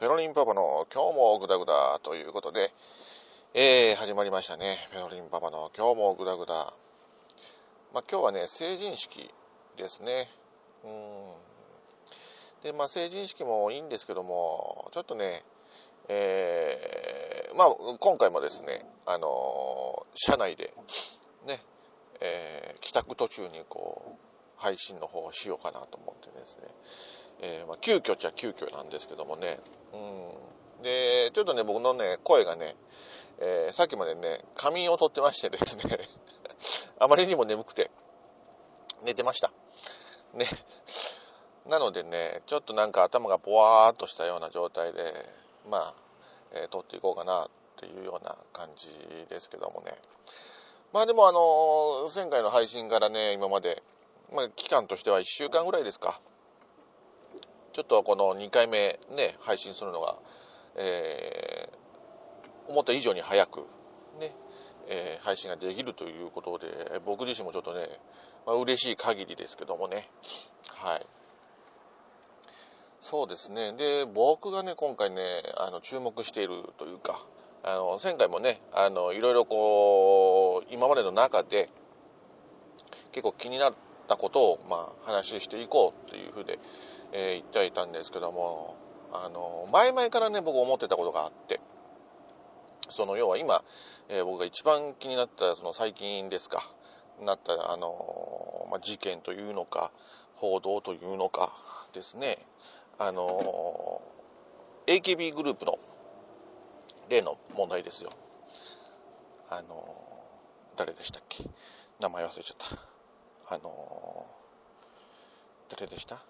ペロリンパパの今日もグダグダということで、えー、始まりましたね。ペロリンパパの今日もグダグダ。まあ、今日はね、成人式ですね。うん。で、まあ、成人式もいいんですけども、ちょっとね、えー、まあ、今回もですね、あのー、車内で、ね、えー、帰宅途中にこう、配信の方をしようかなと思ってですね、えー、まあ、急遽っちゃ急遽なんですけどもね、うん。で、ちょっとね、僕のね、声がね、えー、さっきまでね、仮眠をとってましてですね、あまりにも眠くて、寝てました。ね。なのでね、ちょっとなんか頭がぼわーっとしたような状態で、まあ、えー、撮っていこうかなっていうような感じですけどもね。まあでもあの、前回の配信からね、今まで、まあ期間としては1週間ぐらいですか。ちょっとこの2回目ね、配信するのが、えー、思った以上に早く、ね、えー、配信ができるということで、僕自身もちょっとね、まあ、嬉しい限りですけどもね、はい。そうですね。で、僕がね、今回ね、あの、注目しているというか、あの、前回もね、あの、いろいろこう、今までの中で、結構気になったことを、まあ、話していこうというふうで、えー、言ってはいたんですけども、あの、前々からね、僕思ってたことがあって、その、要は今、えー、僕が一番気になったその最近ですか、なった、あの、まあ、事件というのか、報道というのかですね、あの、AKB グループの例の問題ですよ。あの、誰でしたっけ？名前忘れちゃった。あの、誰でした？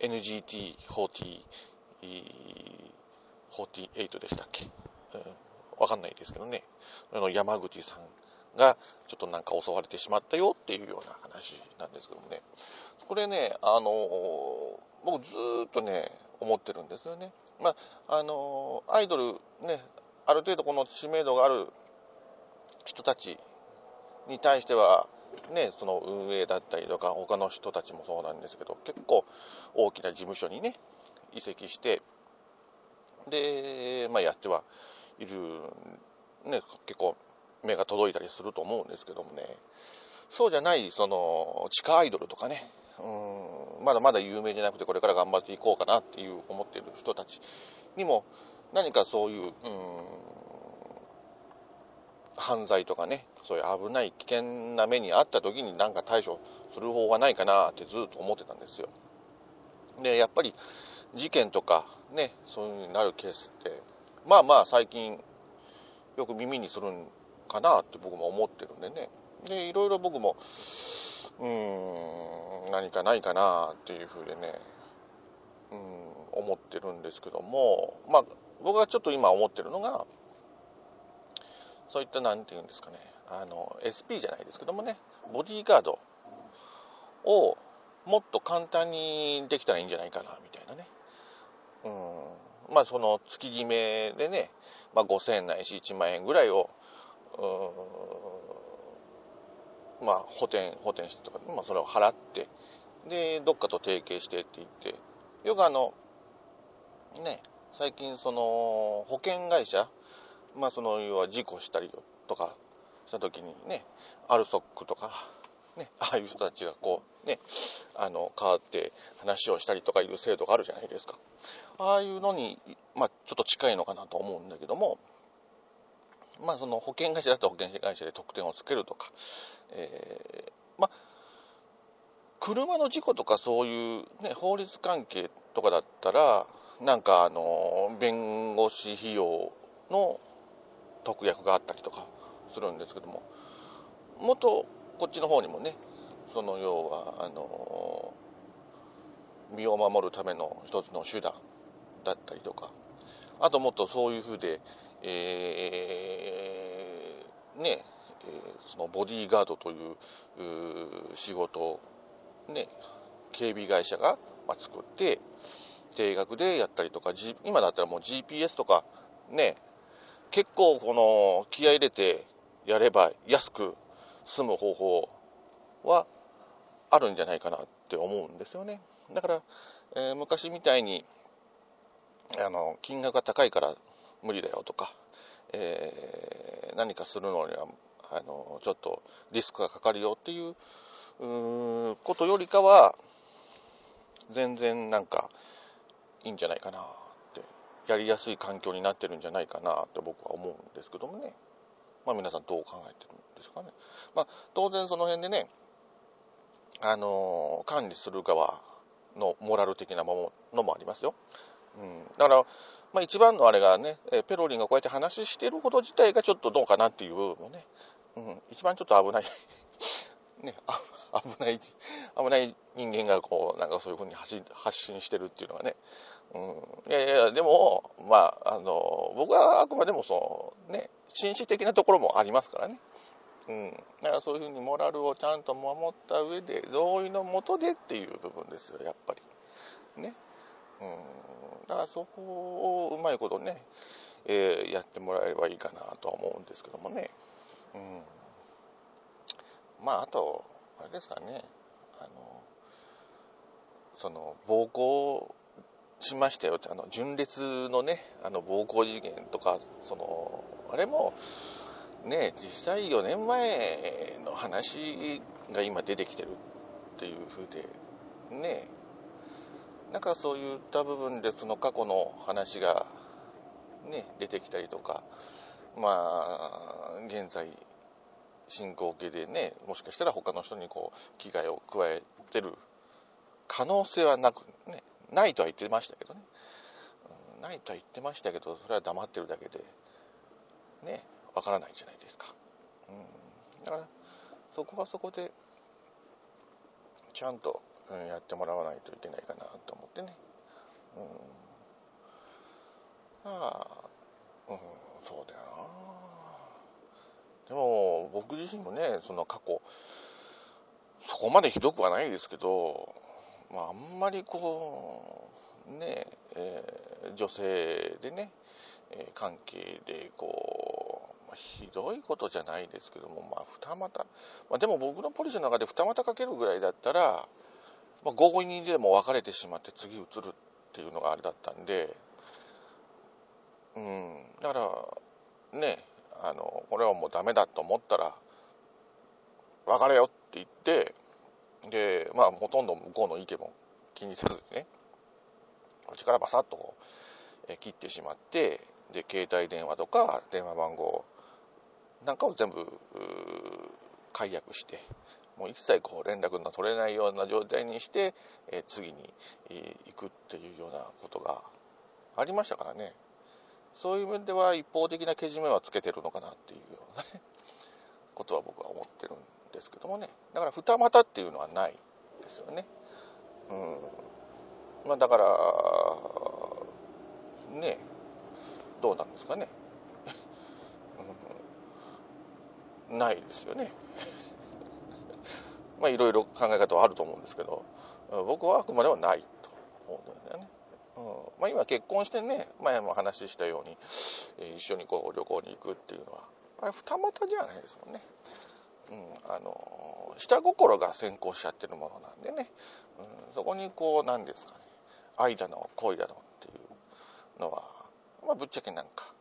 NGT48 でしたっけ、うん、わかんないですけどね。あの山口さんがちょっとなんか襲われてしまったよっていうような話なんですけどもね。これね、あの、僕ずっとね、思ってるんですよね。まあ、あの、アイドルね、ある程度この知名度がある人たちに対しては、ね、その運営だったりとか、他の人たちもそうなんですけど、結構大きな事務所にね、移籍して、で、まあ、やってはいる、ね、結構目が届いたりすると思うんですけどもね、そうじゃない、その、地下アイドルとかね、うん、まだまだ有名じゃなくてこれから頑張っていこうかなっていう思っている人たちにも、何かそういう、うん、犯罪とかね、そういう危ない危険な目にあった時に何か対処する方法がないかなってずっと思ってたんですよ。で、やっぱり事件とかね、そういう風になるケースって、まあまあ最近よく耳にするんかなって僕も思ってるんでね。で、いろいろ僕も、うーん、何かないかなっていうふうでね、うん、思ってるんですけども、まあ、僕がちょっと今思ってるのが、そういった、なんていうんですかね、あの、SP じゃないですけどもね、ボディーガードをもっと簡単にできたらいいんじゃないかな、みたいなね。うん。まあ、その月決めでね、まあ、5000円ないし1万円ぐらいを、まあ、補填、補填してとか、まあ、それを払って、で、どっかと提携してって言って、よくあの、ね、最近その、保険会社、まあ、その、要は事故したりとかした時にね、アルソックとか、ね、ああいう人たちがこう、ね、あの、変わって話をしたりとかいう制度があるじゃないですか。ああいうのに、まあ、ちょっと近いのかなと思うんだけども、まあ、その保険会社だったら保険会社で特典をつけるとか、えー、まあ、車の事故とかそういう、ね、法律関係とかだったら、なんかあの、弁護士費用の特約があったりとかするんですけども、もっとこっちの方にもね、その要は、あの、身を守るための一つの手段だったりとか、あともっとそういうふうで、えー、ね、そのボディーガードという仕事を、ね、警備会社が、ま、作って、定額でやったりとか、G、今だったらもう GPS とか、ね、結構この気合入れてやれば安く済む方法はあるんじゃないかなって思うんですよね。だから、えー、昔みたいに、あの金額が高いから無理だよとか、えー、何かするのにはあのちょっとリスクがかかるよっていうことよりかは全然なんかいいんじゃないかなやりやすい環境になってるんじゃないかなって僕は思うんですけどもね。まあ皆さんどう考えてるんですかね。まあ当然その辺でねあの管理する側のモラル的なものもありますよ、うん、だからまあ、一番のあれがね、ペロリンがこうやって話してること自体がちょっとどうかなっていう部分もね、うん、一番ちょっと危ない。ね、危ない、危ない人間がこう、なんかそういうふうに発信してるっていうのはね、うん、いやいや、でも、まあ、あの、僕はあくまでもその、ね、紳士的なところもありますからね。うん。だからそういうふうにモラルをちゃんと守った上で、同意のもとでっていう部分ですよ、やっぱり。ね。うん。だからそこをうまいことね、えー、やってもらえればいいかなとは思うんですけどもね。うん。まあ、あと、あれですかね、あの、その、暴行しましたよって、あの、純烈のね、あの、暴行事件とか、その、あれも、ね、実際4年前の話が今出てきてるっていう風で、ね、なんかそういった部分でその過去の話がね、出てきたりとか、まあ、現在進行形でね、もしかしたら他の人にこう、危害を加えてる可能性はなく、ね、ないとは言ってましたけどね。うん、ないとは言ってましたけど、それは黙ってるだけで、ね、わからないじゃないですか。うん、だから、そこはそこで、ちゃんと、うん、やってもらわないといけないかなと思ってね。うん。ああ、うん、そうだよな。でも、僕自身もね、その過去、そこまでひどくはないですけど、まあ、あんまりこう、ね、えー、女性でね、えー、関係でこう、まあ、ひどいことじゃないですけども、まあ、二股、まあ、でも僕のポリシーの中で二股かけるぐらいだったら、まあ、強引にでも別れてしまって次移るっていうのがあれだったんで、うん、だから、ね、あの、これはもうダメだと思ったら、別れよって言って、で、まあ、ほとんど向こうの意見も気にせずにね、こっちからバサッとえ切ってしまって、で、携帯電話とか電話番号なんかを全部、解約して、もう一切こう連絡の取れないような状態にして、え次に、え行くっていうようなことがありましたからね。そういう面では一方的なけじめはつけてるのかなっていうようなね、ことは僕は思ってるんですけどもね。だから二股っていうのはないですよね。うん。まあだから、ね、どうなんですかね。うん、ないですよね。まあいろいろ考え方はあると思うんですけど、僕はあくまでもないと思うんだよね。うんまあ、今結婚してね、前も話したように、一緒にこう旅行に行くっていうのは、あれ二股じゃないですもんね。うん、あの、下心が先行しちゃってるものなんでね、うん、そこにこう、なんですかね、愛だの、恋だのっていうのは、まあ、ぶっちゃけなんか、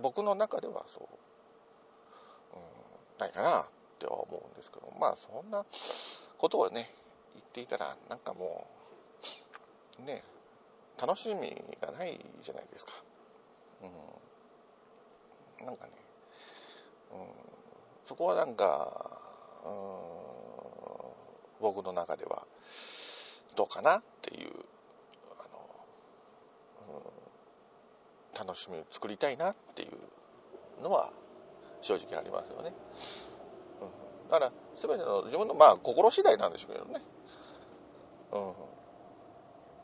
僕の中ではそう、うん、ないかなっては思うんですけど、まあ、そんなことをね、言っていたら、なんかもう、ね、楽しみがないじゃないですか。うん。なんかね、うん、そこはなんか、うん、僕の中ではどうかなっていう、あの、うん、楽しみを作りたいなっていうのは正直ありますよね。うん、だから、全ての自分の、まあ、心次第なんでしょうけどね。うん。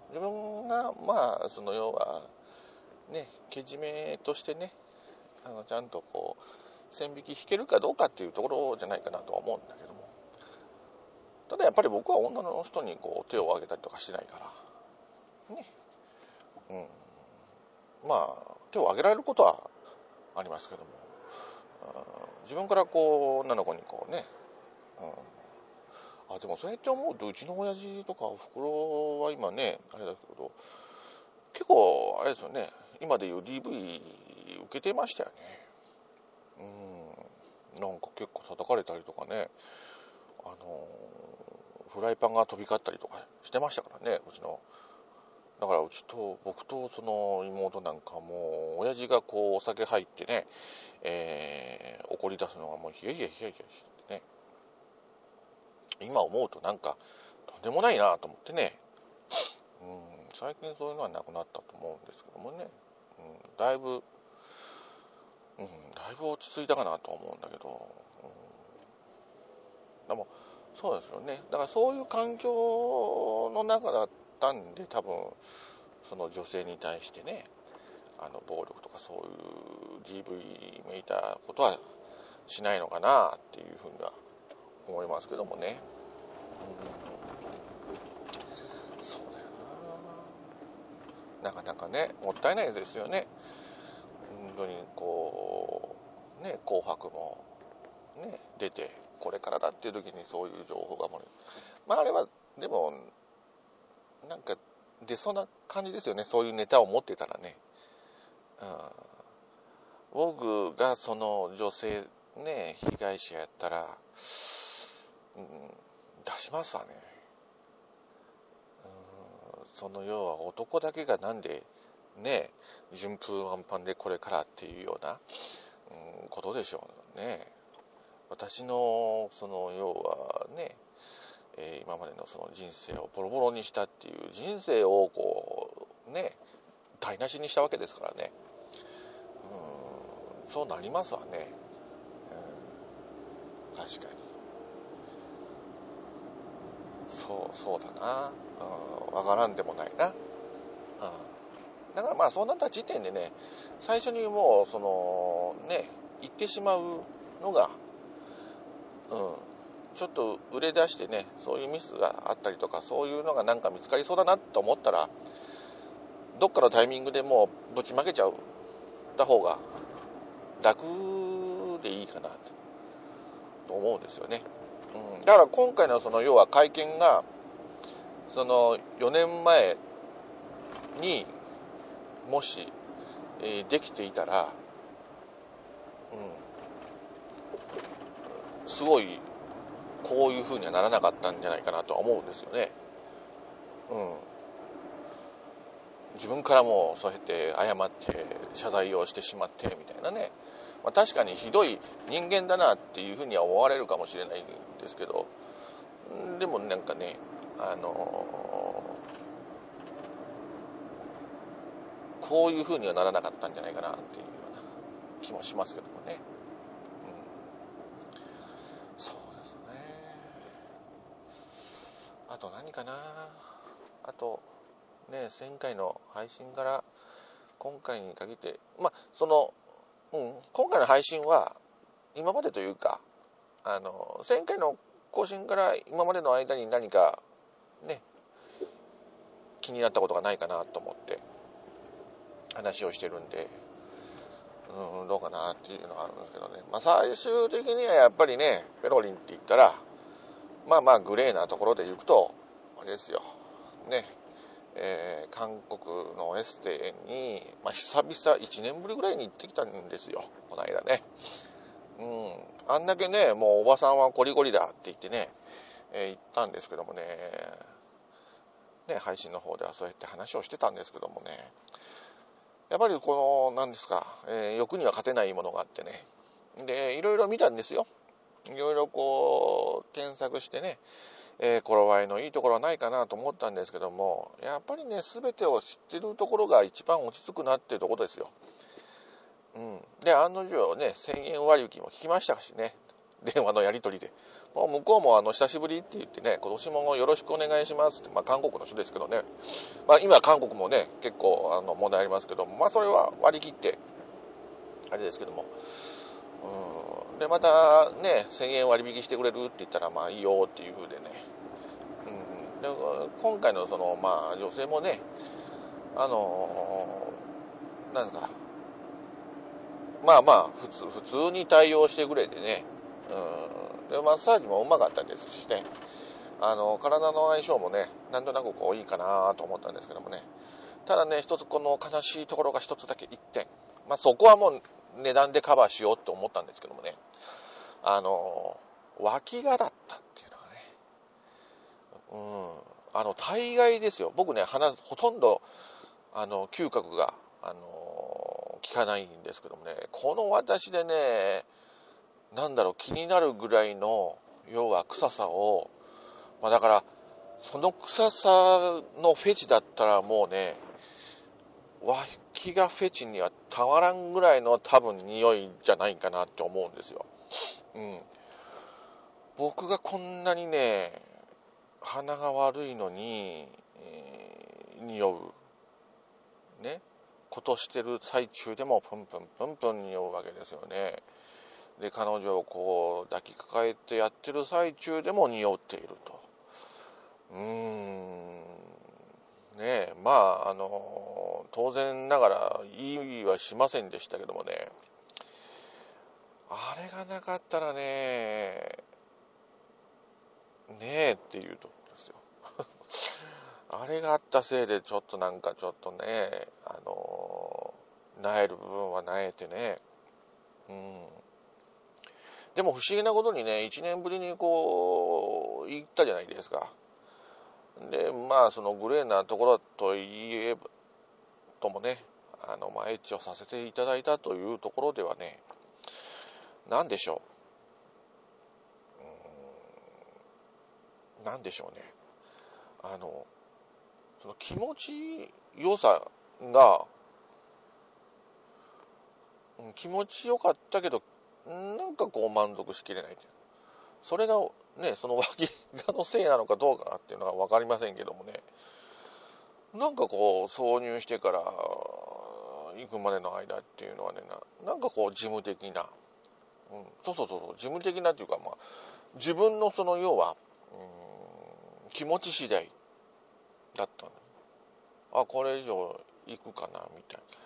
自分が、まあ、その要は、ね、けじめとしてね、あのちゃんとこう、線引き引けるかどうかっていうところじゃないかなとは思うんだけども。ただやっぱり僕は女の人にこう手を挙げたりとかしないから、ね。うん。まあ、手を挙げられることはありますけども、自分からこう、女の子にこうね、うん、あ、でもそうやって思うと、うちの親父とかお袋は今ね、あれだけど、結構、あれですよね、今でいう DV 受けてましたよね。うん、なんか結構叩かれたりとかね、あのフライパンが飛び交ったりとかしてましたからね、うちの。だからうちと、僕とその妹なんかもう、親父がこうお酒入ってね、えー、怒り出すのがもうヒヤヒヤヒヤヒヤしてね。今思うとなんか、とんでもないなと思ってね。うん、最近そういうのはなくなったと思うんですけどもね。うん、だいぶ、うん、だいぶ落ち着いたかなと思うんだけど。うん、でも、そうですよね。だからそういう環境の中だったんで、多分、その女性に対してね、あの暴力とかそういう DV めいたことはしないのかなっていうふうには思いますけどもね。うん、そうだよな。なかなかね、もったいないですよね。本当にこう、ね、紅白もね、出て、これからだっていう時にそういう情報が漏れる。まああれは、でも、なんか出そうな感じですよね。そういうネタを持ってたらね。うん、僕がその女性、ね、被害者やったら、うん、出しますわね。うん、その要は男だけがなんで、ね、順風満帆でこれからっていうような、ことでしょうね。私の、その、要はね、えー、今までのその人生をボロボロにしたっていう人生をこう、ね、台無しにしたわけですからね。うん、そうなりますわね。うん、確かに。そう、そうだな。うん、わからんでもないな。うん。だからまあそうなった時点でね、最初にもう、その、ね、言ってしまうのが、うん、ちょっと売れ出してね、そういうミスがあったりとか、そういうのがなんか見つかりそうだなと思ったら、どっかのタイミングでもうぶちまけちゃうた方が楽でいいかなと思うんですよね。うん、だから今回のその要は会見が、その4年前にもし、えー、できていたら、うん、すごいこういう風にはならなかったんじゃないかなとは思うんですよね。うん。自分からもそうやって謝って謝罪をしてしまってみたいなね。まあ、確かにひどい人間だなっていうふうには思われるかもしれないんですけど、でもなんかね、あのこういうふうにはならなかったんじゃないかなっていうような気もしますけどもね。うん、そうですね。あと何かな？あと、ね、前回の配信から今回に限って、まあ、その、うん、今回の配信は、今までというか、あの、前回の更新から今までの間に何か、ね、気になったことがないかなと思って。話をしてるんで、うん、どうかなっていうのはあるんですけどね。まあ、最終的にはやっぱりね、ペロリンって言ったら、まあまあグレーなところで行くと、あれですよ。ね。えー、韓国のエステに、まあ、久々1年ぶりぐらいに行ってきたんですよ。この間ね。うん。あんだけね、もうおばさんはゴリゴリだって言ってね、えー、言ったんですけどもね、ね、配信の方ではそうやって話をしてたんですけどもね、やっぱりこの、何ですか、えー、欲には勝てないものがあってね、で、いろいろ見たんですよ。いろいろこう、検索してね、えー、頃合いのいいところはないかなと思ったんですけども、やっぱりね、全てを知ってるところが一番落ち着くなっていうところですよ。うん。で、案の定ね、1000円割引も聞きましたしね、電話のやり取りで。もう向こうもあの、久しぶりって言ってね、今年もよろしくお願いしますって、まあ韓国の人ですけどね、まあ今韓国もね、結構あの問題ありますけど、まあそれは割り切って、あれですけども、うん、で、またね、1000円割引してくれるって言ったら、まあいいよっていう風でね。うん、で今回のその、まあ女性もね、あのー、なんですか、まあまあ、普通、普通に対応してくれてね、うん、で、マッサージもうまかったですしね、あの、体の相性もね、なんとなくこういいかなと思ったんですけどもね、ただね、一つこの悲しいところが一つだけ一点。まあ、そこはもう値段でカバーしようって思ったんですけどもね。あの、脇がだったっていうのがね。うん。あの、大概ですよ。僕ね、鼻、ほとんど、あの、嗅覚が、あの、効かないんですけどもね、この私でね、なんだろう、気になるぐらいの、要は臭さを、まあだから、その臭さのフェチだったらもうね、脇がフェチにはたまらんぐらいの多分匂いじゃないかなって思うんですよ。うん。僕がこんなにね、鼻が悪いのに、えー、匂う。ね。ことしてる最中でもプンプンプンプン匂うわけですよね。で、彼女をこう抱きかかえてやってる最中でも匂っていると。うーん。ねえ、まあ、あの、当然ながら言いはしませんでしたけどもね、あれがなかったらね、ねえっていうところですよ。あれがあったせいでちょっとなんかちょっとね、あの、なえる部分はなえてね、うん。でも不思議なことにね、1年ぶりにこう、行ったじゃないですか。で、まあ、そのグレーなところといえば、ともね、あの、まあ、エッチをさせていただいたというところではね、なんでしょう。なんでしょうね。あの、その気持ちよさが、気持ちよかったけど、なんかこう満足しきれない。それがね、その脇がのせいなのかどうかっていうのは分かりませんけどもね、なんかこう、挿入してから行くまでの間っていうのはね、なんかこう、事務的な、うん、そうそうそう、事務的なっていうか、まあ、自分のその要は、うん、気持ち次第だったの。あ、これ以上行くかな、みたいな。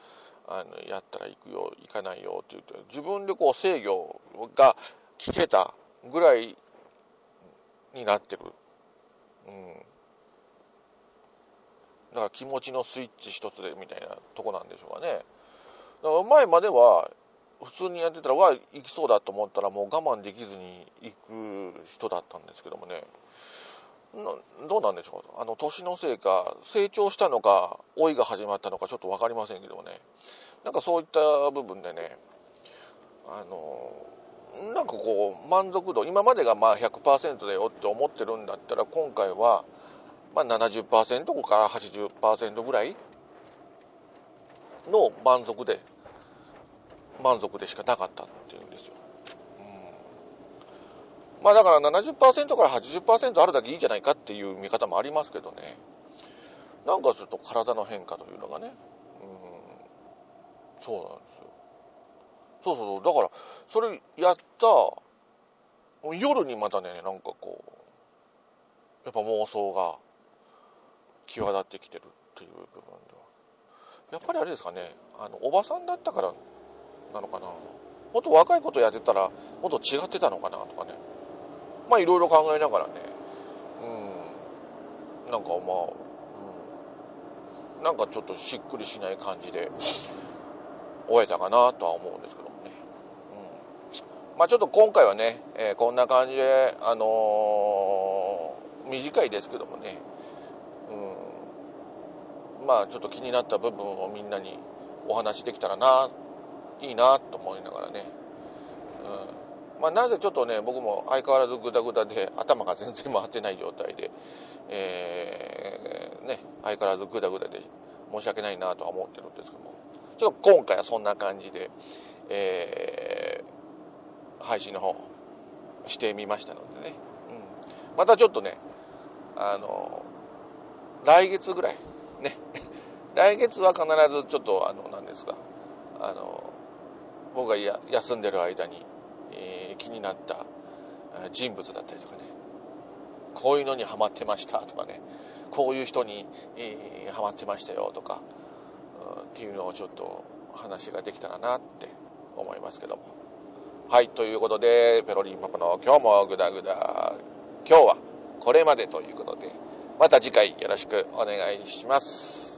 あの、やったら行くよ、行かないよって言って、自分でこう制御が聞けたぐらいになってる。うん。だから気持ちのスイッチ一つでみたいなとこなんでしょうかね。だから前までは普通にやってたら、わ、行きそうだと思ったらもう我慢できずに行く人だったんですけどもね。どうなんでしょうあの、年のせいか、成長したのか、老いが始まったのかちょっとわかりませんけどもね。なんかそういった部分でね、あの、なんかこう、満足度、今までがまあ100%だよって思ってるんだったら、今回は、まあ70%から80%ぐらいの満足で、満足でしかなかったっていうんですよ。まあだから70%から80%あるだけいいじゃないかっていう見方もありますけどね。なんかすると体の変化というのがね、うん、そうなんですよ。そうそうそう。だから、それやった、夜にまたね、なんかこう、やっぱ妄想が際立ってきてるっていう部分では。やっぱりあれですかね、あの、おばさんだったからなのかな。もっと若いことやってたら、もっと違ってたのかなとかね。まあいろいろ考えながらね、うん、なんかまあ、うん、なんかちょっとしっくりしない感じで終えたかなとは思うんですけどもね。うん。まあちょっと今回はね、えー、こんな感じで、あのー、短いですけどもね、うん、まあちょっと気になった部分をみんなにお話できたらな、いいなと思いながらね、まあなぜちょっとね、僕も相変わらずグダグダで頭が全然回ってない状態で、えー、ね、相変わらずグダグダで申し訳ないなとは思ってるんですけども、ちょっと今回はそんな感じで、えー配信の方してみましたのでね、うん、またちょっとねあの来月ぐらいね。来月は必ずちょっとあの何ですかあの僕が休んでる間に、えー、気になった人物だったりとかねこういうのにハマってましたとかねこういう人に、えー、ハマってましたよとか、っていうのをちょっと話ができたらなって思いますけどもはい、ということで、ペロリンパパの今日もグダグダ。今日はこれまでということで、また次回よろしくお願いします。